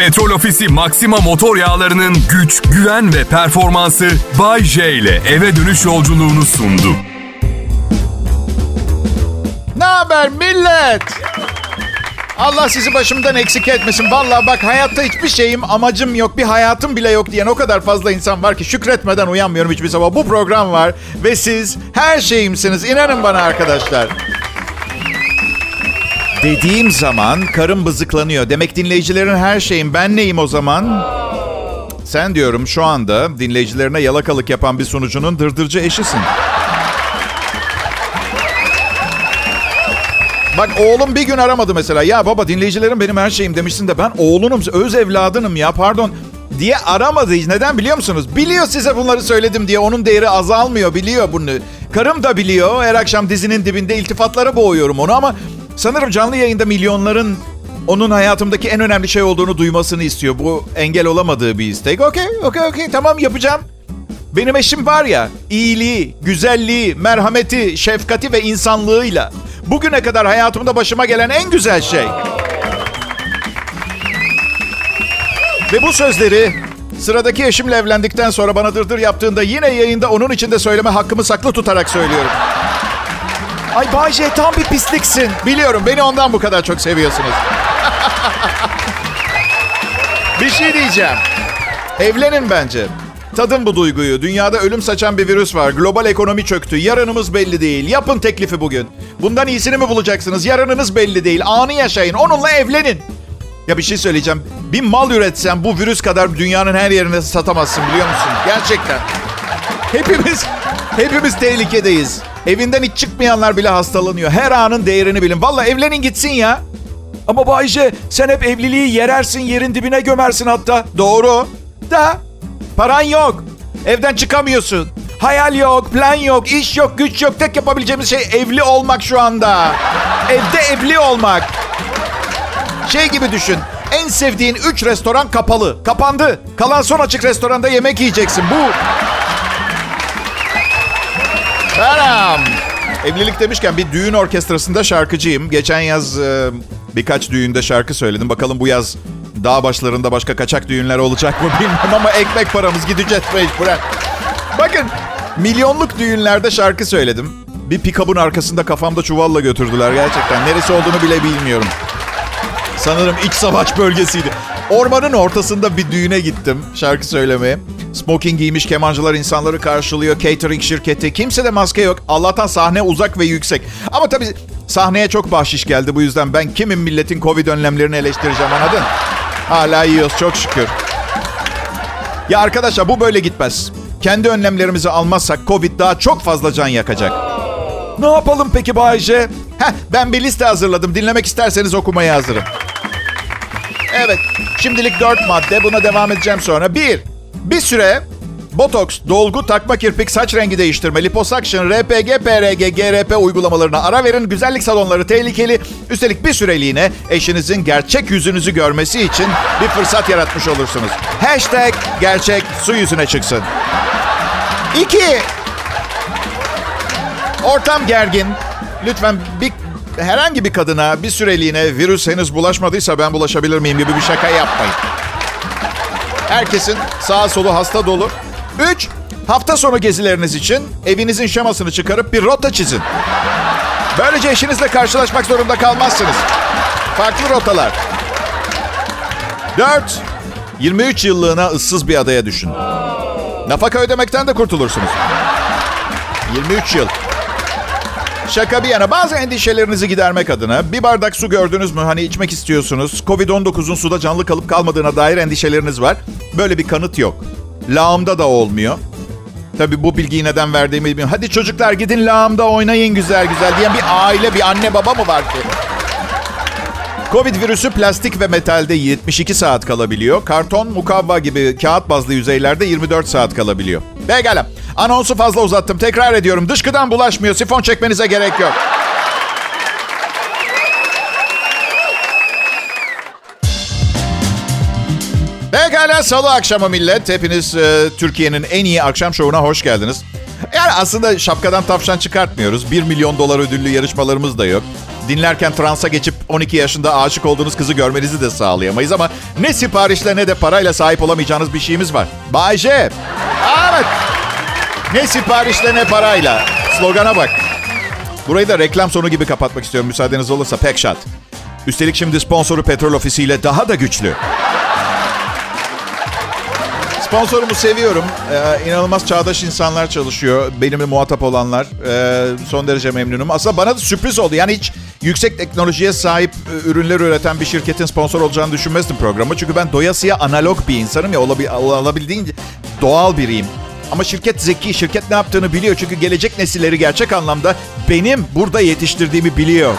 Petrol Ofisi Maxima motor yağlarının güç, güven ve performansı Bay J ile eve dönüş yolculuğunu sundu. Ne haber millet? Allah sizi başımdan eksik etmesin. Vallahi bak hayatta hiçbir şeyim, amacım yok, bir hayatım bile yok diyen o kadar fazla insan var ki şükretmeden uyanmıyorum hiçbir sabah. Bu program var ve siz her şeyimsiniz. İnanın bana arkadaşlar. Dediğim zaman karım bızıklanıyor. Demek dinleyicilerin her şeyim. Ben neyim o zaman? Sen diyorum şu anda dinleyicilerine yalakalık yapan bir sunucunun dırdırcı eşisin. Bak oğlum bir gün aramadı mesela. Ya baba dinleyicilerim benim her şeyim demişsin de ben oğlunum, öz evladınım ya pardon diye aramadı. Neden biliyor musunuz? Biliyor size bunları söyledim diye onun değeri azalmıyor biliyor bunu. Karım da biliyor. Her akşam dizinin dibinde iltifatlara boğuyorum onu ama sanırım canlı yayında milyonların onun hayatımdaki en önemli şey olduğunu duymasını istiyor. Bu engel olamadığı bir istek. Okey, okey, okey tamam yapacağım. Benim eşim var ya iyiliği, güzelliği, merhameti, şefkati ve insanlığıyla bugüne kadar hayatımda başıma gelen en güzel şey. Ve bu sözleri sıradaki eşimle evlendikten sonra bana dırdır yaptığında yine yayında onun için de söyleme hakkımı saklı tutarak söylüyorum. Ay Bayce tam bir pisliksin. Biliyorum beni ondan bu kadar çok seviyorsunuz. bir şey diyeceğim. Evlenin bence. Tadın bu duyguyu. Dünyada ölüm saçan bir virüs var. Global ekonomi çöktü. Yarınımız belli değil. Yapın teklifi bugün. Bundan iyisini mi bulacaksınız? Yarınınız belli değil. Anı yaşayın. Onunla evlenin. Ya bir şey söyleyeceğim. Bir mal üretsen bu virüs kadar dünyanın her yerine satamazsın biliyor musun? Gerçekten. Hepimiz hepimiz tehlikedeyiz. Evinden hiç çıkmayanlar bile hastalanıyor. Her anın değerini bilin. Valla evlenin gitsin ya. Ama Bayce sen hep evliliği yerersin, yerin dibine gömersin hatta. Doğru. Da paran yok. Evden çıkamıyorsun. Hayal yok, plan yok, iş yok, güç yok. Tek yapabileceğimiz şey evli olmak şu anda. Evde evli olmak. Şey gibi düşün. En sevdiğin 3 restoran kapalı. Kapandı. Kalan son açık restoranda yemek yiyeceksin. Bu. Selam. Evlilik demişken bir düğün orkestrasında şarkıcıyım. Geçen yaz e, birkaç düğünde şarkı söyledim. Bakalım bu yaz dağ başlarında başka kaçak düğünler olacak mı bilmiyorum ama ekmek paramız gideceğiz mecburen. Bakın milyonluk düğünlerde şarkı söyledim. Bir pikabın arkasında kafamda çuvalla götürdüler gerçekten. Neresi olduğunu bile bilmiyorum. Sanırım iç savaş bölgesiydi. Ormanın ortasında bir düğüne gittim şarkı söylemeye. Smoking giymiş kemancılar insanları karşılıyor. Catering şirketi. Kimse de maske yok. Allah'tan sahne uzak ve yüksek. Ama tabii sahneye çok bahşiş geldi. Bu yüzden ben kimin milletin Covid önlemlerini eleştireceğim anladın? Hala yiyoruz çok şükür. Ya arkadaşlar bu böyle gitmez. Kendi önlemlerimizi almazsak Covid daha çok fazla can yakacak. Ne yapalım peki Bayce? Heh, ben bir liste hazırladım. Dinlemek isterseniz okumaya hazırım. Evet, şimdilik dört madde. Buna devam edeceğim sonra. Bir, bir süre botoks, dolgu, takma kirpik, saç rengi değiştirme, liposuction, RPG, PRG, GRP uygulamalarına ara verin. Güzellik salonları tehlikeli. Üstelik bir süreliğine eşinizin gerçek yüzünüzü görmesi için bir fırsat yaratmış olursunuz. Hashtag gerçek su yüzüne çıksın. İki, ortam gergin. Lütfen bir herhangi bir kadına bir süreliğine virüs henüz bulaşmadıysa ben bulaşabilir miyim gibi bir şaka yapmayın. Herkesin sağa solu hasta dolu. Üç, hafta sonu gezileriniz için evinizin şemasını çıkarıp bir rota çizin. Böylece eşinizle karşılaşmak zorunda kalmazsınız. Farklı rotalar. Dört, 23 yıllığına ıssız bir adaya düşün. Nafaka ödemekten de kurtulursunuz. 23 yıl. Şaka bir yana bazı endişelerinizi gidermek adına bir bardak su gördünüz mü hani içmek istiyorsunuz. Covid-19'un suda canlı kalıp kalmadığına dair endişeleriniz var. Böyle bir kanıt yok. Lağımda da olmuyor. Tabii bu bilgiyi neden verdiğimi bilmiyorum. Hadi çocuklar gidin lağımda oynayın güzel güzel diyen bir aile, bir anne baba mı var ki? Covid virüsü plastik ve metalde 72 saat kalabiliyor. Karton, mukavva gibi kağıt bazlı yüzeylerde 24 saat kalabiliyor. Pekala. Anonsu fazla uzattım. Tekrar ediyorum. Dışkıdan bulaşmıyor. Sifon çekmenize gerek yok. Pekala salı akşamı millet. Hepiniz e, Türkiye'nin en iyi akşam şovuna hoş geldiniz. Yani aslında şapkadan tavşan çıkartmıyoruz. 1 milyon dolar ödüllü yarışmalarımız da yok. Dinlerken transa geçip 12 yaşında aşık olduğunuz kızı görmenizi de sağlayamayız ama ne siparişle ne de parayla sahip olamayacağınız bir şeyimiz var. Bay J. Evet. Ne siparişle ne parayla. Slogana bak. Burayı da reklam sonu gibi kapatmak istiyorum müsaadeniz olursa. Pek şart. Üstelik şimdi sponsoru Petrol Ofisi ile daha da güçlü. Sponsorumu seviyorum. Ee, inanılmaz çağdaş insanlar çalışıyor. Benimle muhatap olanlar. Ee, son derece memnunum. Aslında bana da sürpriz oldu. Yani hiç yüksek teknolojiye sahip e, ürünler üreten bir şirketin sponsor olacağını düşünmezdim programı. Çünkü ben doyasıya analog bir insanım ya olabil, olabildiğince doğal biriyim. Ama şirket zeki, şirket ne yaptığını biliyor. Çünkü gelecek nesilleri gerçek anlamda benim burada yetiştirdiğimi biliyor.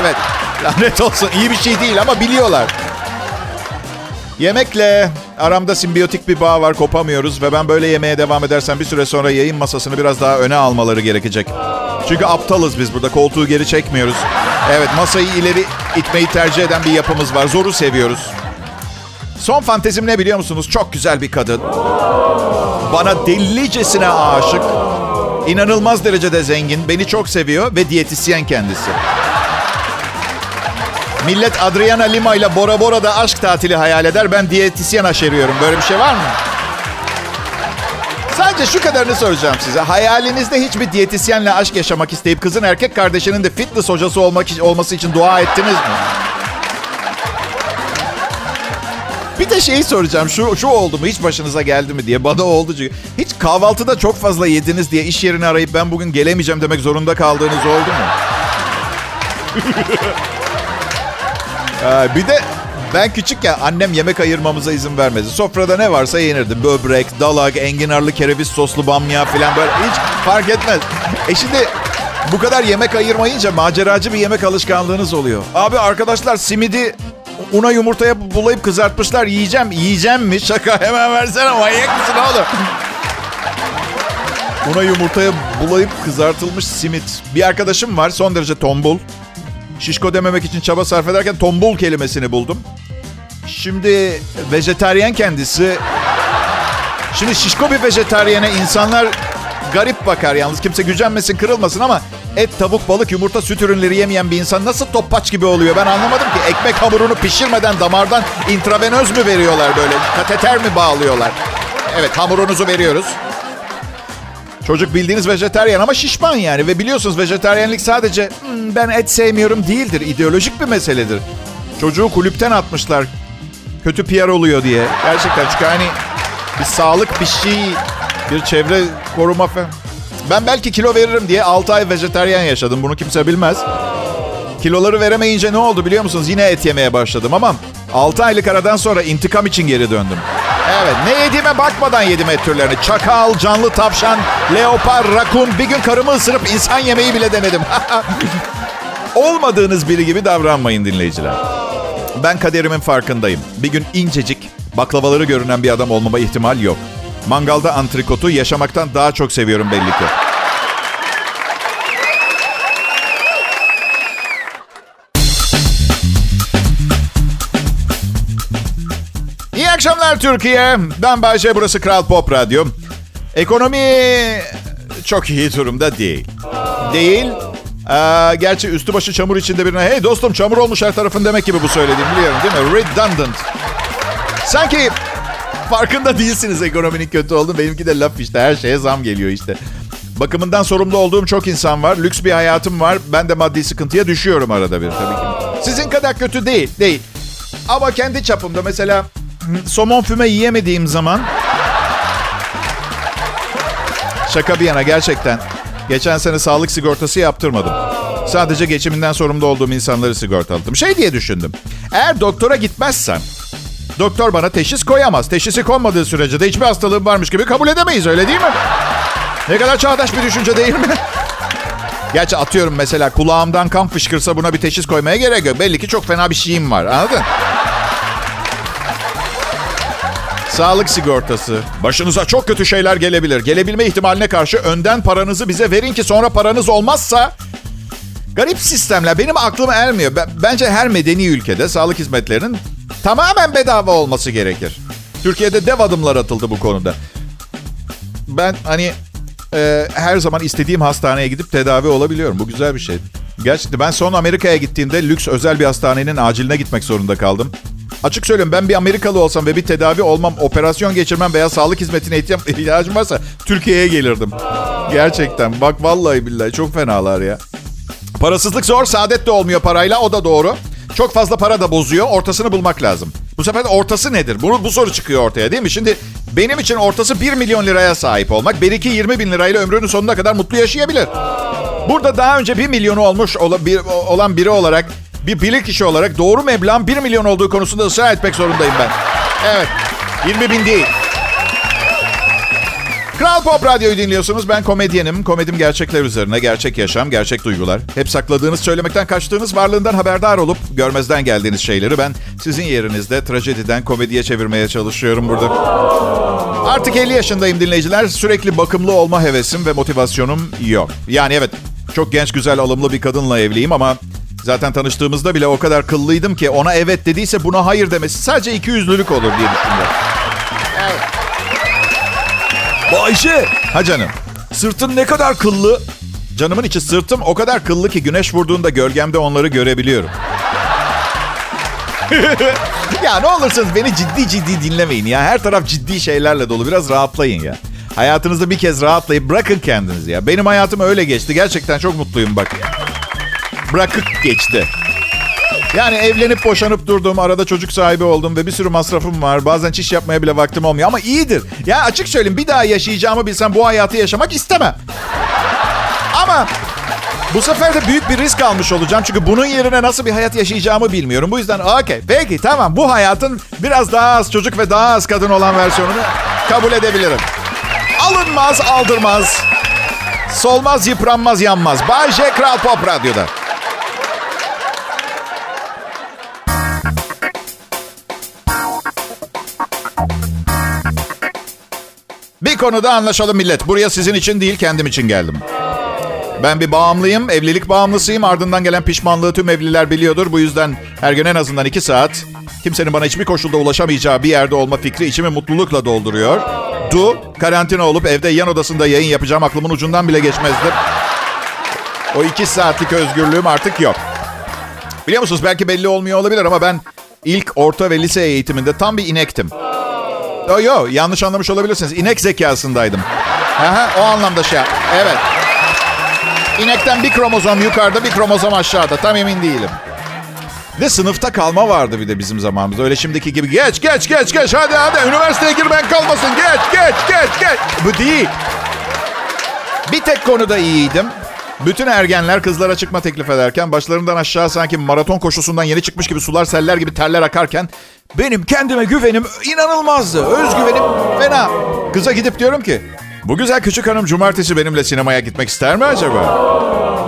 Evet, lanet olsun iyi bir şey değil ama biliyorlar. Yemekle aramda simbiyotik bir bağ var kopamıyoruz ve ben böyle yemeye devam edersem bir süre sonra yayın masasını biraz daha öne almaları gerekecek. Çünkü aptalız biz burada koltuğu geri çekmiyoruz. Evet masayı ileri itmeyi tercih eden bir yapımız var. Zoru seviyoruz. Son fantezim ne biliyor musunuz? Çok güzel bir kadın. Bana delicesine aşık. İnanılmaz derecede zengin. Beni çok seviyor ve diyetisyen kendisi. Millet Adriana Lima ile Bora Bora'da aşk tatili hayal eder. Ben diyetisyen aşeriyorum. Böyle bir şey var mı? Sadece şu kadarını soracağım size. Hayalinizde hiçbir diyetisyenle aşk yaşamak isteyip kızın erkek kardeşinin de fitness hocası olmak olması için dua ettiniz mi? Bir de şeyi soracağım. Şu, şu oldu mu? Hiç başınıza geldi mi diye. Bana oldu çünkü. Hiç kahvaltıda çok fazla yediniz diye iş yerini arayıp ben bugün gelemeyeceğim demek zorunda kaldığınız oldu mu? Ee, bir de ben küçükken annem yemek ayırmamıza izin vermedi. Sofrada ne varsa yenirdi. Böbrek, dalak, enginarlı kereviz soslu bamya falan böyle hiç fark etmez. E şimdi bu kadar yemek ayırmayınca maceracı bir yemek alışkanlığınız oluyor. Abi arkadaşlar simidi una yumurtaya bulayıp kızartmışlar. Yiyeceğim. Yiyeceğim mi? Şaka hemen versene manyak mısın oğlum? Una yumurtaya bulayıp kızartılmış simit. Bir arkadaşım var son derece tombul. Şişko dememek için çaba sarf ederken tombul kelimesini buldum. Şimdi vejeteryen kendisi. Şimdi şişko bir vejetaryene insanlar garip bakar yalnız. Kimse gücenmesin, kırılmasın ama et, tavuk, balık, yumurta, süt ürünleri yemeyen bir insan nasıl toppaç gibi oluyor? Ben anlamadım ki. Ekmek hamurunu pişirmeden damardan intravenöz mü veriyorlar böyle? Kateter mi bağlıyorlar? Evet hamurunuzu veriyoruz. Çocuk bildiğiniz vejeteryan ama şişman yani. Ve biliyorsunuz vejeteryenlik sadece "Hmm, ben et sevmiyorum değildir. İdeolojik bir meseledir. Çocuğu kulüpten atmışlar. Kötü PR oluyor diye. Gerçekten çünkü hani bir sağlık bir şey, bir çevre koruma falan. Ben belki kilo veririm diye 6 ay vejeteryan yaşadım. Bunu kimse bilmez. Kiloları veremeyince ne oldu biliyor musunuz? Yine et yemeye başladım ama 6 aylık aradan sonra intikam için geri döndüm. Evet ne yediğime bakmadan yedim et türlerini. Çakal, canlı tavşan, leopar, rakun. Bir gün karımı ısırıp insan yemeği bile denedim. Olmadığınız biri gibi davranmayın dinleyiciler. Ben kaderimin farkındayım. Bir gün incecik, baklavaları görünen bir adam olmama ihtimal yok. Mangalda antrikotu yaşamaktan daha çok seviyorum belli ki. Akşamlar Türkiye. Ben Bayce, burası Kral Pop Radyo. Ekonomi çok iyi durumda değil. Değil. Ee, gerçi üstü başı çamur içinde birine hey dostum çamur olmuş her tarafın demek gibi bu söylediğim biliyorum değil mi? Redundant. Sanki farkında değilsiniz ekonominin kötü olduğunu. Benimki de laf işte her şeye zam geliyor işte. Bakımından sorumlu olduğum çok insan var. Lüks bir hayatım var. Ben de maddi sıkıntıya düşüyorum arada bir tabii ki. Sizin kadar kötü değil, değil. Ama kendi çapımda mesela somon füme yiyemediğim zaman... Şaka bir yana gerçekten. Geçen sene sağlık sigortası yaptırmadım. Sadece geçiminden sorumlu olduğum insanları sigortaladım. Şey diye düşündüm. Eğer doktora gitmezsem doktor bana teşhis koyamaz. Teşhisi konmadığı sürece de hiçbir hastalığım varmış gibi kabul edemeyiz öyle değil mi? Ne kadar çağdaş bir düşünce değil mi? Gerçi atıyorum mesela kulağımdan kan fışkırsa buna bir teşhis koymaya gerek yok. Belli ki çok fena bir şeyim var anladın? Sağlık sigortası. Başınıza çok kötü şeyler gelebilir. Gelebilme ihtimaline karşı önden paranızı bize verin ki sonra paranız olmazsa... Garip sistemler. Benim aklım ermiyor. Bence her medeni ülkede sağlık hizmetlerinin tamamen bedava olması gerekir. Türkiye'de dev adımlar atıldı bu konuda. Ben hani e, her zaman istediğim hastaneye gidip tedavi olabiliyorum. Bu güzel bir şey. Gerçekten ben son Amerika'ya gittiğimde lüks özel bir hastanenin aciline gitmek zorunda kaldım. Açık söyleyeyim ben bir Amerikalı olsam ve bir tedavi olmam, operasyon geçirmem veya sağlık hizmetine ihtiyacım varsa Türkiye'ye gelirdim. Gerçekten bak vallahi billahi çok fenalar ya. Parasızlık zor, saadet de olmuyor parayla o da doğru. Çok fazla para da bozuyor, ortasını bulmak lazım. Bu sefer ortası nedir? Bu, bu soru çıkıyor ortaya değil mi? Şimdi benim için ortası 1 milyon liraya sahip olmak. Belki 20 bin lirayla ömrünün sonuna kadar mutlu yaşayabilir. Burada daha önce 1 milyonu olmuş olan biri olarak, bir bilir kişi olarak doğru meblağın 1 milyon olduğu konusunda ısrar etmek zorundayım ben. Evet, 20 bin değil. Kral Pop Radyo'yu dinliyorsunuz. Ben komedyenim. Komedim gerçekler üzerine. Gerçek yaşam, gerçek duygular. Hep sakladığınız, söylemekten kaçtığınız, varlığından haberdar olup görmezden geldiğiniz şeyleri ben sizin yerinizde trajediden komediye çevirmeye çalışıyorum burada. Artık 50 yaşındayım dinleyiciler. Sürekli bakımlı olma hevesim ve motivasyonum yok. Yani evet çok genç, güzel, alımlı bir kadınla evliyim ama zaten tanıştığımızda bile o kadar kıllıydım ki ona evet dediyse buna hayır demesi sadece iki yüzlülük olur diye düşündüm. Bayşe. Ha canım. Sırtın ne kadar kıllı. Canımın içi sırtım o kadar kıllı ki güneş vurduğunda gölgemde onları görebiliyorum. ya ne olursunuz beni ciddi ciddi dinlemeyin ya. Her taraf ciddi şeylerle dolu. Biraz rahatlayın ya. Hayatınızda bir kez rahatlayıp bırakın kendinizi ya. Benim hayatım öyle geçti. Gerçekten çok mutluyum bak. Bırakık geçti. Yani evlenip boşanıp durdum. Arada çocuk sahibi oldum ve bir sürü masrafım var. Bazen çiş yapmaya bile vaktim olmuyor ama iyidir. Ya açık söyleyeyim bir daha yaşayacağımı bilsem bu hayatı yaşamak istemem. Ama bu sefer de büyük bir risk almış olacağım. Çünkü bunun yerine nasıl bir hayat yaşayacağımı bilmiyorum. Bu yüzden okey peki tamam bu hayatın biraz daha az çocuk ve daha az kadın olan versiyonunu kabul edebilirim. Alınmaz aldırmaz. Solmaz yıpranmaz yanmaz. Bay J. Kral Pop Radyo'da. Bir konuda anlaşalım millet. Buraya sizin için değil kendim için geldim. Ben bir bağımlıyım, evlilik bağımlısıyım. Ardından gelen pişmanlığı tüm evliler biliyordur. Bu yüzden her gün en azından iki saat kimsenin bana hiçbir koşulda ulaşamayacağı bir yerde olma fikri içimi mutlulukla dolduruyor. Du, karantina olup evde yan odasında yayın yapacağım aklımın ucundan bile geçmezdi. O iki saatlik özgürlüğüm artık yok. Biliyor musunuz belki belli olmuyor olabilir ama ben ilk orta ve lise eğitiminde tam bir inektim. Yo yo yanlış anlamış olabilirsiniz. İnek zekasındaydım. Aha, o anlamda şey. Evet. İnekten bir kromozom yukarıda bir kromozom aşağıda. Tam emin değilim. Ve sınıfta kalma vardı bir de bizim zamanımızda. Öyle şimdiki gibi geç geç geç geç hadi hadi üniversiteye girmen kalmasın geç geç geç geç. Bu değil. Bir tek konuda iyiydim. Bütün ergenler kızlara çıkma teklif ederken başlarından aşağı sanki maraton koşusundan yeni çıkmış gibi sular seller gibi terler akarken benim kendime güvenim inanılmazdı. Özgüvenim fena. Kıza gidip diyorum ki bu güzel küçük hanım cumartesi benimle sinemaya gitmek ister mi acaba?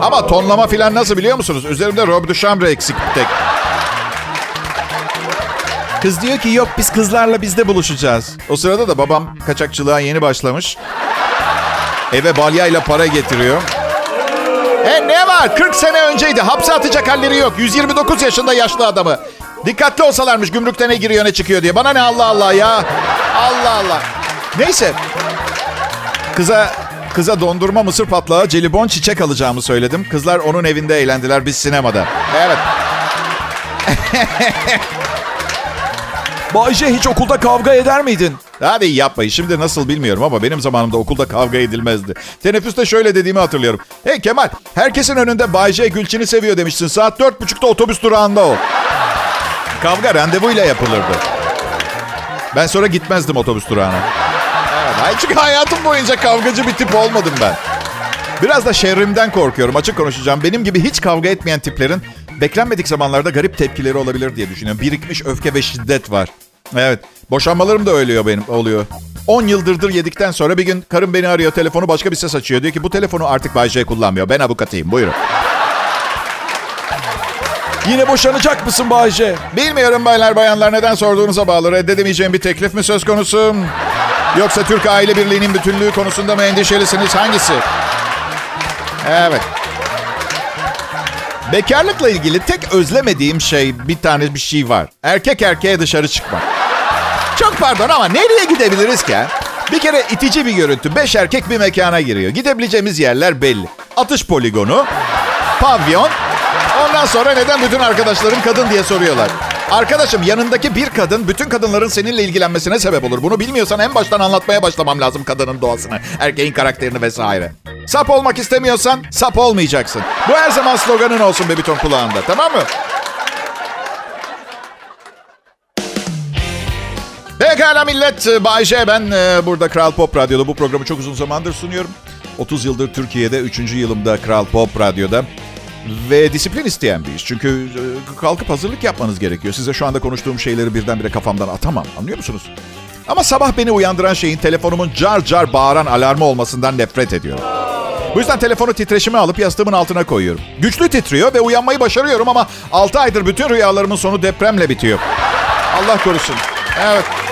Ama tonlama filan nasıl biliyor musunuz? Üzerimde Rob Duchambre eksik bir tek. Kız diyor ki yok biz kızlarla bizde buluşacağız. O sırada da babam kaçakçılığa yeni başlamış. Eve balyayla para getiriyor. E ne var? 40 sene önceydi. Hapse atacak halleri yok. 129 yaşında yaşlı adamı. Dikkatli olsalarmış gümrükte ne giriyor ne çıkıyor diye. Bana ne Allah Allah ya. Allah Allah. Neyse. Kıza kıza dondurma mısır patlağı, jelibon çiçek alacağımı söyledim. Kızlar onun evinde eğlendiler. Biz sinemada. Evet. Bayce hiç okulda kavga eder miydin? Hadi yapmayın. Şimdi nasıl bilmiyorum ama benim zamanımda okulda kavga edilmezdi. Teneffüste şöyle dediğimi hatırlıyorum. Hey Kemal, herkesin önünde Bayce Gülçin'i seviyor demiştin. Saat dört buçukta otobüs durağında o. Kavga randevuyla yapılırdı. Ben sonra gitmezdim otobüs durağına. Evet, çünkü hayatım boyunca kavgacı bir tip olmadım ben. Biraz da şerrimden korkuyorum. Açık konuşacağım. Benim gibi hiç kavga etmeyen tiplerin beklenmedik zamanlarda garip tepkileri olabilir diye düşünüyorum. Birikmiş öfke ve şiddet var. Evet. Boşanmalarım da öyle benim oluyor. 10 yıldırdır yedikten sonra bir gün karım beni arıyor. Telefonu başka bir ses açıyor. Diyor ki bu telefonu artık Bay J kullanmıyor. Ben avukatıyım. Buyurun. Yine boşanacak mısın Bayce? Bilmiyorum baylar bayanlar neden sorduğunuza bağlı. Reddedemeyeceğim bir teklif mi söz konusu? Yoksa Türk aile birliğinin bütünlüğü konusunda mı endişelisiniz? Hangisi? Evet. Bekarlıkla ilgili tek özlemediğim şey bir tane bir şey var. Erkek erkeğe dışarı çıkmak. Çok pardon ama nereye gidebiliriz ki? Bir kere itici bir görüntü. Beş erkek bir mekana giriyor. Gidebileceğimiz yerler belli. Atış poligonu, pavyon. Ondan sonra neden bütün arkadaşlarım kadın diye soruyorlar. Arkadaşım yanındaki bir kadın bütün kadınların seninle ilgilenmesine sebep olur. Bunu bilmiyorsan en baştan anlatmaya başlamam lazım kadının doğasını, erkeğin karakterini vesaire. Sap olmak istemiyorsan sap olmayacaksın. Bu her zaman sloganın olsun Bebiton kulağında tamam mı? Pekala millet. Bay J ben e, burada Kral Pop Radyo'da bu programı çok uzun zamandır sunuyorum. 30 yıldır Türkiye'de, 3. yılımda Kral Pop Radyo'da. Ve disiplin isteyen bir iş. Çünkü e, kalkıp hazırlık yapmanız gerekiyor. Size şu anda konuştuğum şeyleri birdenbire kafamdan atamam. Anlıyor musunuz? Ama sabah beni uyandıran şeyin telefonumun car car bağıran alarmı olmasından nefret ediyorum. Bu yüzden telefonu titreşime alıp yastığımın altına koyuyorum. Güçlü titriyor ve uyanmayı başarıyorum ama 6 aydır bütün rüyalarımın sonu depremle bitiyor. Allah korusun. Evet.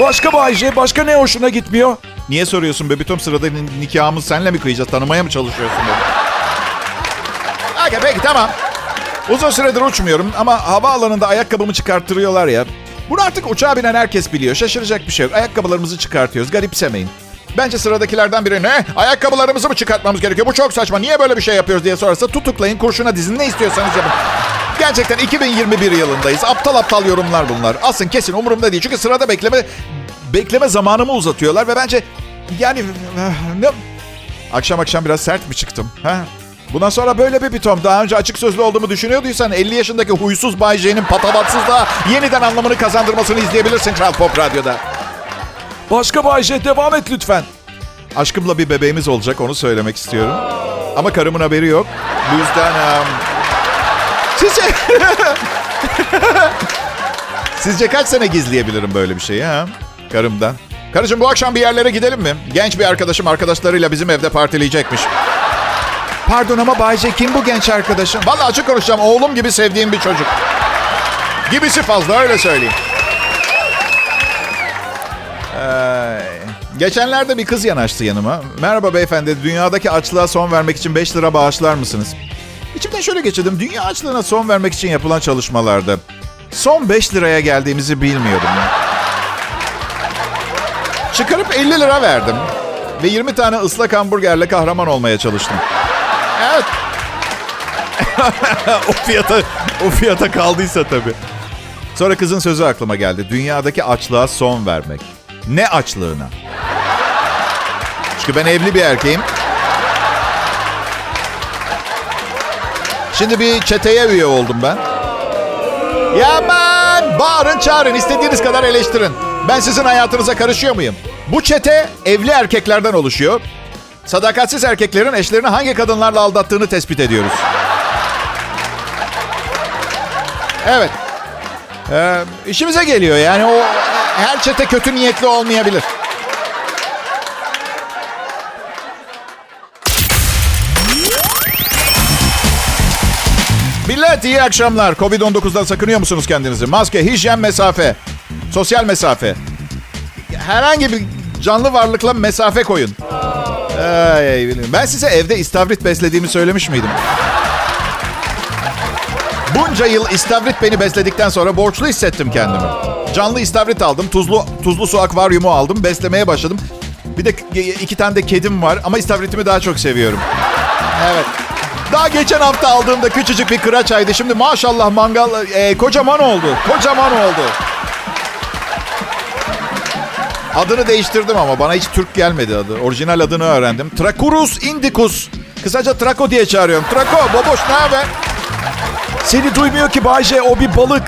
Başka Bayce, başka ne hoşuna gitmiyor? Niye soruyorsun bebitom sırada nikahımız senle mi kıyacağız? Tanımaya mı çalışıyorsun? Beni? Okay, peki tamam. Uzun süredir uçmuyorum ama havaalanında ayakkabımı çıkarttırıyorlar ya. Bunu artık uçağa binen herkes biliyor. Şaşıracak bir şey yok. Ayakkabılarımızı çıkartıyoruz. Garipsemeyin. Bence sıradaki,lerden biri ne? Ayakkabılarımızı mı çıkartmamız gerekiyor? Bu çok saçma. Niye böyle bir şey yapıyoruz diye sorarsa tutuklayın, kurşuna dizin. Ne istiyorsanız yapın. Gerçekten 2021 yılındayız. Aptal aptal yorumlar bunlar. Asın kesin umurumda değil. Çünkü sırada bekleme bekleme zamanımı uzatıyorlar ve bence yani ne akşam akşam biraz sert mi çıktım? Ha? Bundan sonra böyle bir bitom. Daha önce açık sözlü olduğumu düşünüyorduysan 50 yaşındaki huysuz Bay J'nin patavatsızlığa yeniden anlamını kazandırmasını izleyebilirsin Kral Pop Radyo'da. Başka Bayce, devam et lütfen. Aşkımla bir bebeğimiz olacak onu söylemek istiyorum. Ama karımın haberi yok. Bu yüzden... Um... Sizce... Sizce kaç sene gizleyebilirim böyle bir şeyi ha? Karımdan. Karıcığım bu akşam bir yerlere gidelim mi? Genç bir arkadaşım arkadaşlarıyla bizim evde partileyecekmiş. Pardon ama Bayce kim bu genç arkadaşım? Vallahi açık konuşacağım. Oğlum gibi sevdiğim bir çocuk. Gibisi fazla öyle söyleyeyim. Ee, geçenlerde bir kız yanaştı yanıma. Merhaba beyefendi, dünyadaki açlığa son vermek için 5 lira bağışlar mısınız? İçimden şöyle geçirdim. Dünya açlığına son vermek için yapılan çalışmalarda son 5 liraya geldiğimizi bilmiyordum. Çıkarıp 50 lira verdim. Ve 20 tane ıslak hamburgerle kahraman olmaya çalıştım. Evet. o fiyata o fiyata kaldıysa tabii. Sonra kızın sözü aklıma geldi. Dünyadaki açlığa son vermek. Ne açlığına? Çünkü ben evli bir erkeğim. Şimdi bir çeteye üye oldum ben. Yaman! Bağırın çağırın. istediğiniz kadar eleştirin. Ben sizin hayatınıza karışıyor muyum? Bu çete evli erkeklerden oluşuyor. Sadakatsiz erkeklerin eşlerini hangi kadınlarla aldattığını tespit ediyoruz. Evet. Ee, işimize geliyor yani o her çete kötü niyetli olmayabilir. Millet iyi akşamlar. Covid-19'dan sakınıyor musunuz kendinizi? Maske, hijyen, mesafe. Sosyal mesafe. Herhangi bir canlı varlıkla mesafe koyun. Ay, ben size evde istavrit beslediğimi söylemiş miydim? Bunca yıl istavrit beni besledikten sonra borçlu hissettim kendimi. Canlı istavrit aldım, tuzlu tuzlu su akvaryumu aldım, beslemeye başladım. Bir de iki tane de kedim var ama istavritimi daha çok seviyorum. Evet. Daha geçen hafta aldığımda küçücük bir kıraçaydı. Şimdi maşallah mangal e, kocaman oldu. Kocaman oldu. Adını değiştirdim ama bana hiç Türk gelmedi adı. Orijinal adını öğrendim. Tracurus indicus. Kısaca Trako diye çağırıyorum. Trako, baboş ne haber? Seni duymuyor ki Bayce, o bir balık.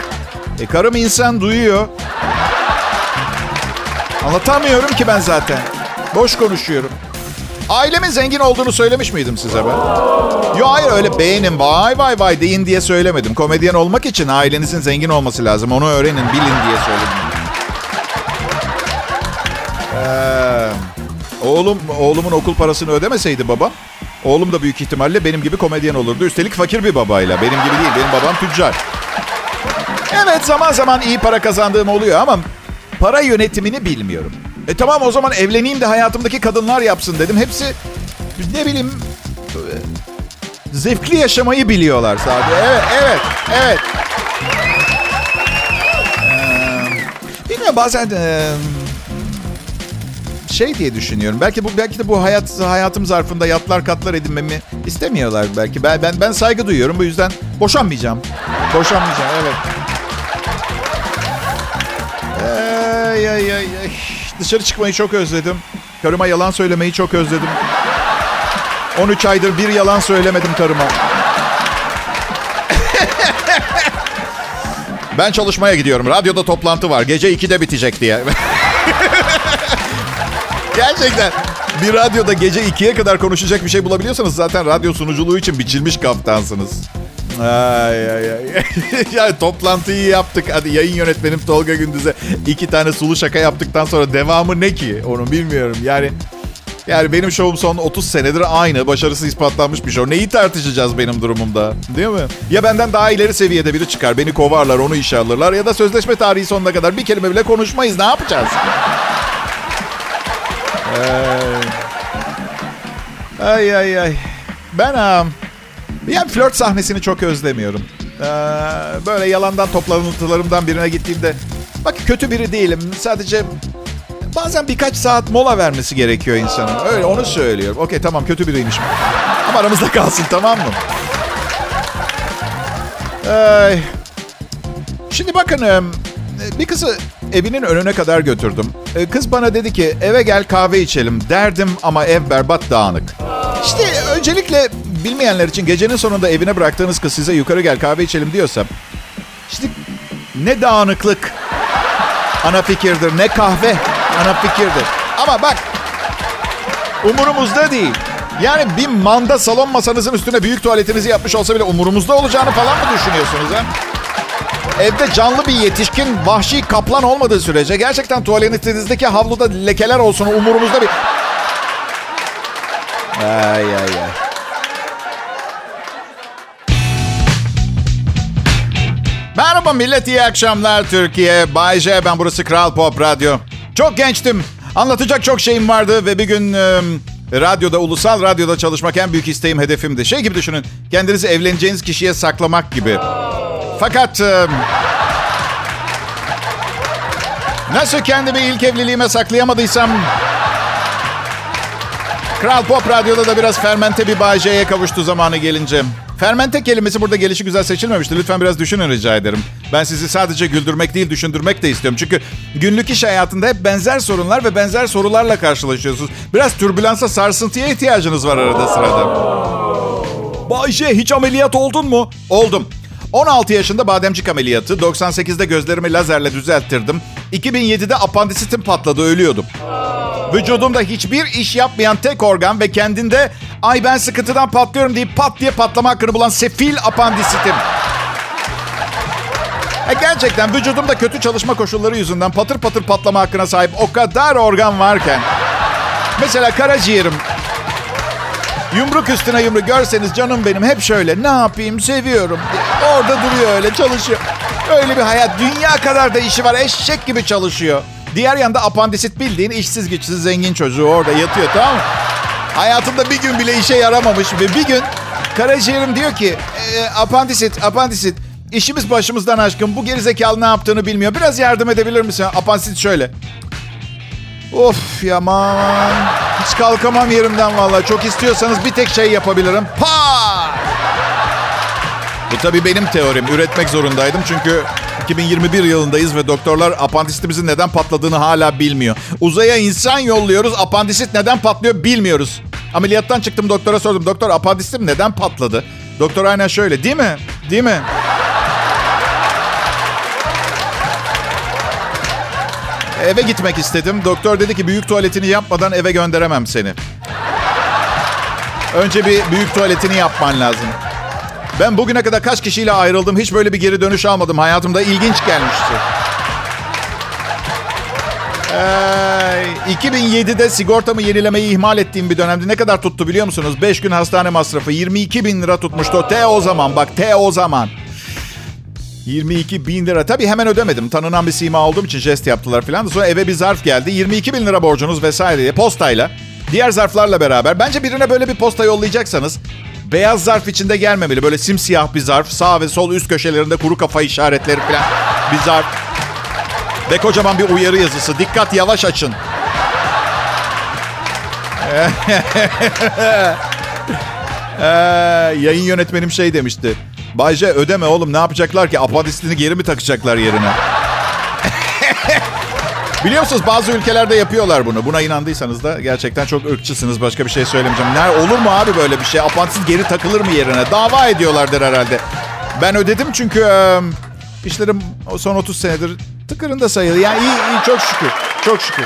E karım insan duyuyor. Anlatamıyorum ki ben zaten. Boş konuşuyorum. Ailemin zengin olduğunu söylemiş miydim size ben? Yo hayır öyle beğenin vay vay vay deyin diye söylemedim. Komedyen olmak için ailenizin zengin olması lazım. Onu öğrenin bilin diye söyledim. Ee, oğlum oğlumun okul parasını ödemeseydi baba, oğlum da büyük ihtimalle benim gibi komedyen olurdu. Üstelik fakir bir babayla. Benim gibi değil. Benim babam tüccar. Evet zaman zaman iyi para kazandığım oluyor ama para yönetimini bilmiyorum. E tamam o zaman evleneyim de hayatımdaki kadınlar yapsın dedim. Hepsi ne bileyim zevkli yaşamayı biliyorlar sadece. Evet, evet, evet. Ee, bilmiyorum bazen... E, şey diye düşünüyorum. Belki bu belki de bu hayat hayatım zarfında yatlar katlar edinmemi istemiyorlar belki. Ben ben ben saygı duyuyorum. Bu yüzden boşanmayacağım. Boşanmayacağım evet. Ay, ay, ay, ay. Dışarı çıkmayı çok özledim. Karıma yalan söylemeyi çok özledim. 13 aydır bir yalan söylemedim karıma. ben çalışmaya gidiyorum. Radyoda toplantı var. Gece 2'de bitecek diye. Gerçekten bir radyoda gece 2'ye kadar konuşacak bir şey bulabiliyorsanız zaten radyo sunuculuğu için biçilmiş kaptansınız. Ay ay ay. yani toplantıyı yaptık. Hadi yayın yönetmenim Tolga Gündüz'e iki tane sulu şaka yaptıktan sonra devamı ne ki? Onu bilmiyorum. Yani yani benim şovum son 30 senedir aynı. Başarısı ispatlanmış bir show. Neyi tartışacağız benim durumumda? Değil mi? Ya benden daha ileri seviyede biri çıkar. Beni kovarlar, onu işe alırlar. Ya da sözleşme tarihi sonuna kadar bir kelime bile konuşmayız. Ne yapacağız? Ay ay ay. Ben um, yani flört sahnesini çok özlemiyorum. Ee, böyle yalandan toplantılarımdan birine gittiğimde bak kötü biri değilim. Sadece bazen birkaç saat mola vermesi gerekiyor insanın. Öyle onu söylüyorum. Okey tamam kötü biriymişim. Ama aramızda kalsın tamam mı? Ay. Şimdi bakın bir kızı evinin önüne kadar götürdüm. Kız bana dedi ki eve gel kahve içelim derdim ama ev berbat dağınık. İşte öncelikle bilmeyenler için gecenin sonunda evine bıraktığınız kız size yukarı gel kahve içelim diyorsa işte ne dağınıklık ana fikirdir ne kahve ana fikirdir. Ama bak umurumuzda değil. Yani bir manda salon masanızın üstüne büyük tuvaletinizi yapmış olsa bile umurumuzda olacağını falan mı düşünüyorsunuz ha? Evde canlı bir yetişkin vahşi kaplan olmadığı sürece gerçekten tuvaletinizdeki havluda lekeler olsun umurumuzda bir... Ay ay ay. Merhaba millet, iyi akşamlar Türkiye. Bay J, ben burası Kral Pop Radyo. Çok gençtim. Anlatacak çok şeyim vardı ve bir gün e, radyoda, ulusal radyoda çalışmak en büyük isteğim, hedefimdi. Şey gibi düşünün, kendinizi evleneceğiniz kişiye saklamak gibi. Fakat... E, nasıl kendimi ilk evliliğime saklayamadıysam... Kral Pop Radyo'da da biraz fermente bir Bay J'ye kavuştu zamanı gelince. Fermente kelimesi burada gelişi güzel seçilmemişti. Lütfen biraz düşünün rica ederim. Ben sizi sadece güldürmek değil düşündürmek de istiyorum. Çünkü günlük iş hayatında hep benzer sorunlar ve benzer sorularla karşılaşıyorsunuz. Biraz türbülansa sarsıntıya ihtiyacınız var arada sırada. Bayşe hiç ameliyat oldun mu? Oldum. 16 yaşında bademcik ameliyatı, 98'de gözlerimi lazerle düzelttirdim. 2007'de apandisitim patladı, ölüyordum. Vücudumda hiçbir iş yapmayan tek organ ve kendinde ay ben sıkıntıdan patlıyorum deyip pat diye patlama hakkını bulan sefil apandisitim. E gerçekten vücudumda kötü çalışma koşulları yüzünden patır patır patlama hakkına sahip o kadar organ varken. Mesela karaciğerim. Yumruk üstüne yumruk görseniz canım benim hep şöyle ne yapayım seviyorum. Orada duruyor öyle çalışıyor. Öyle bir hayat dünya kadar da işi var eşek gibi çalışıyor. Diğer yanda apandisit bildiğin işsiz güçsüz zengin çocuğu orada yatıyor tamam mı? Hayatında bir gün bile işe yaramamış ve bir gün karaciğerim diyor ki e, apandisit apandisit işimiz başımızdan aşkın bu gerizekalı ne yaptığını bilmiyor. Biraz yardım edebilir misin? Apandisit şöyle. Of yaman. Hiç kalkamam yerimden vallahi. Çok istiyorsanız bir tek şey yapabilirim. Pa! Bu tabii benim teorim. Üretmek zorundaydım çünkü 2021 yılındayız ve doktorlar apandisitimizin neden patladığını hala bilmiyor. Uzaya insan yolluyoruz, apandisit neden patlıyor bilmiyoruz. Ameliyattan çıktım doktora sordum. Doktor apandisitim neden patladı? Doktor aynen şöyle değil mi? Değil mi? Eve gitmek istedim. Doktor dedi ki büyük tuvaletini yapmadan eve gönderemem seni. Önce bir büyük tuvaletini yapman lazım. Ben bugüne kadar kaç kişiyle ayrıldım. Hiç böyle bir geri dönüş almadım. Hayatımda ilginç gelmişti. Ee, 2007'de sigortamı yenilemeyi ihmal ettiğim bir dönemde ne kadar tuttu biliyor musunuz? 5 gün hastane masrafı 22 bin lira tutmuştu. T o zaman bak T o zaman. 22 bin lira. Tabii hemen ödemedim. Tanınan bir sima olduğum için jest yaptılar falan. Sonra eve bir zarf geldi. 22 bin lira borcunuz vesaire diye postayla. Diğer zarflarla beraber. Bence birine böyle bir posta yollayacaksanız beyaz zarf içinde gelmemeli. Böyle simsiyah bir zarf. Sağ ve sol üst köşelerinde kuru kafa işaretleri falan bir zarf. Ve kocaman bir uyarı yazısı. Dikkat yavaş açın. Ee, yayın yönetmenim şey demişti. Bayce ödeme oğlum ne yapacaklar ki? Apandisini geri mi takacaklar yerine? Biliyor musunuz bazı ülkelerde yapıyorlar bunu. Buna inandıysanız da gerçekten çok ırkçısınız. Başka bir şey söylemeyeceğim. Ne, olur mu abi böyle bir şey? Apandisit geri takılır mı yerine? Dava ediyorlardır herhalde. Ben ödedim çünkü işlerim son 30 senedir tıkırında sayılı. Yani iyi, iyi çok şükür. Çok şükür.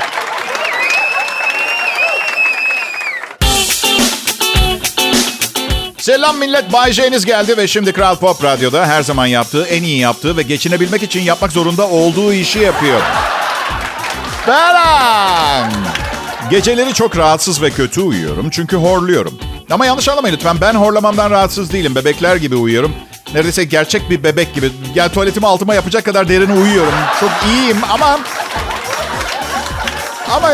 Selam millet, Bay J'niz geldi ve şimdi Kral Pop Radyo'da her zaman yaptığı, en iyi yaptığı ve geçinebilmek için yapmak zorunda olduğu işi yapıyor. Selam. Geceleri çok rahatsız ve kötü uyuyorum çünkü horluyorum. Ama yanlış anlamayın lütfen, ben horlamamdan rahatsız değilim. Bebekler gibi uyuyorum. Neredeyse gerçek bir bebek gibi. Gel tuvaletimi altıma yapacak kadar derin uyuyorum. Çok iyiyim ama... Ama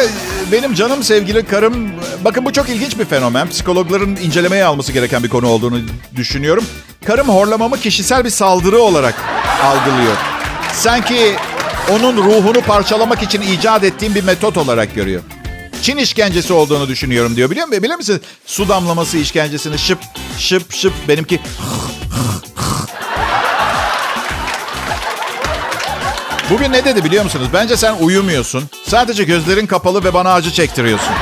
benim canım sevgili karım... Bakın bu çok ilginç bir fenomen. Psikologların incelemeye alması gereken bir konu olduğunu düşünüyorum. Karım horlamamı kişisel bir saldırı olarak algılıyor. Sanki onun ruhunu parçalamak için icat ettiğim bir metot olarak görüyor. Çin işkencesi olduğunu düşünüyorum diyor. Biliyor musun? Biliyor musun? Su damlaması işkencesini şıp şıp şıp benimki Bugün ne dedi biliyor musunuz? Bence sen uyumuyorsun. Sadece gözlerin kapalı ve bana acı çektiriyorsun.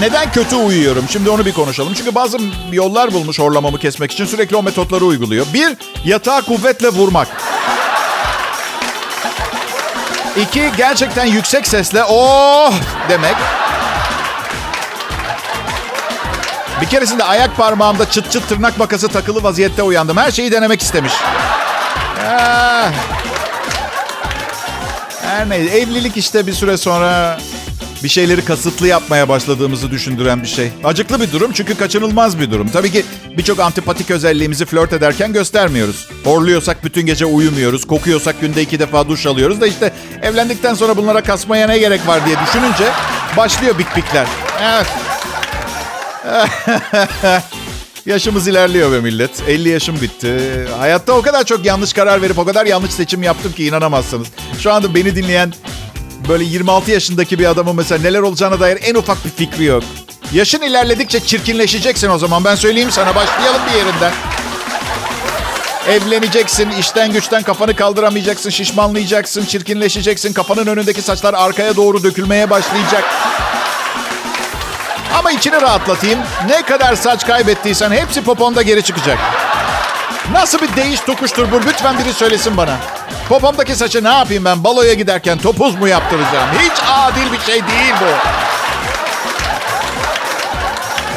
Neden kötü uyuyorum? Şimdi onu bir konuşalım. Çünkü bazı yollar bulmuş horlamamı kesmek için sürekli o metotları uyguluyor. Bir, yatağa kuvvetle vurmak. İki, gerçekten yüksek sesle oh demek. Bir keresinde ayak parmağımda çıt çıt tırnak makası takılı vaziyette uyandım. Her şeyi denemek istemiş. Ah. Her neyse. Evlilik işte bir süre sonra bir şeyleri kasıtlı yapmaya başladığımızı düşündüren bir şey. Acıklı bir durum çünkü kaçınılmaz bir durum. Tabii ki birçok antipatik özelliğimizi flört ederken göstermiyoruz. Horluyorsak bütün gece uyumuyoruz. Kokuyorsak günde iki defa duş alıyoruz da işte evlendikten sonra bunlara kasmaya ne gerek var diye düşününce başlıyor bik bikler. Evet. Yaşımız ilerliyor be millet. 50 yaşım bitti. Hayatta o kadar çok yanlış karar verip o kadar yanlış seçim yaptım ki inanamazsınız. Şu anda beni dinleyen böyle 26 yaşındaki bir adamın mesela neler olacağına dair en ufak bir fikri yok. Yaşın ilerledikçe çirkinleşeceksin o zaman. Ben söyleyeyim sana başlayalım bir yerinden. Evleneceksin, işten güçten kafanı kaldıramayacaksın, şişmanlayacaksın, çirkinleşeceksin. Kafanın önündeki saçlar arkaya doğru dökülmeye başlayacak. Ama içini rahatlatayım. Ne kadar saç kaybettiysen hepsi poponda geri çıkacak. Nasıl bir değiş tokuştur bu? Lütfen biri söylesin bana. Popomdaki saçı ne yapayım ben? Baloya giderken topuz mu yaptıracağım? Hiç adil bir şey değil bu.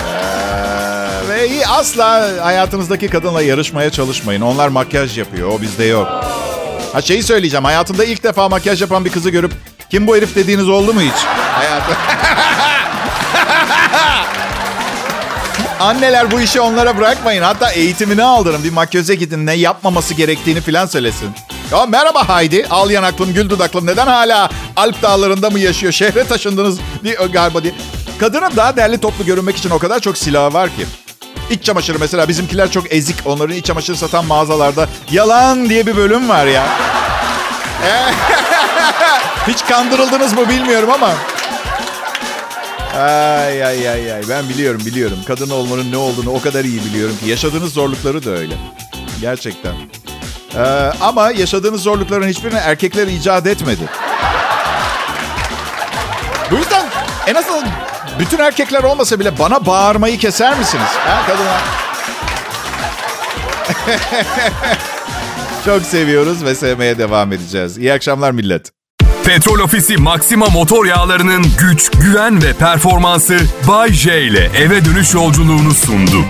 Ee, ve iyi, asla hayatınızdaki kadınla yarışmaya çalışmayın. Onlar makyaj yapıyor. O bizde yok. Ha şeyi söyleyeceğim. Hayatımda ilk defa makyaj yapan bir kızı görüp kim bu herif dediğiniz oldu mu hiç? Hayatı. Anneler bu işi onlara bırakmayın. Hatta eğitimini aldırın. Bir makyaja gidin ne yapmaması gerektiğini filan söylesin. Ya merhaba Haydi. Al yanaklım, gül dudaklım. Neden hala Alp dağlarında mı yaşıyor? Şehre taşındınız diye, galiba diye. Kadının daha değerli toplu görünmek için o kadar çok silahı var ki. İç çamaşırı mesela bizimkiler çok ezik. Onların iç çamaşırı satan mağazalarda yalan diye bir bölüm var ya. Hiç kandırıldınız mı bilmiyorum ama. Ay ay ay ay ben biliyorum biliyorum. Kadın olmanın ne olduğunu o kadar iyi biliyorum ki. Yaşadığınız zorlukları da öyle. Gerçekten. Ee, ama yaşadığınız zorlukların hiçbirini erkekler icat etmedi. Bu yüzden en azından bütün erkekler olmasa bile bana bağırmayı keser misiniz? Ha kadınlar? Çok seviyoruz ve sevmeye devam edeceğiz. İyi akşamlar millet. Petrol Ofisi Maxima motor yağlarının güç, güven ve performansı Bay J ile eve dönüş yolculuğunu sundu.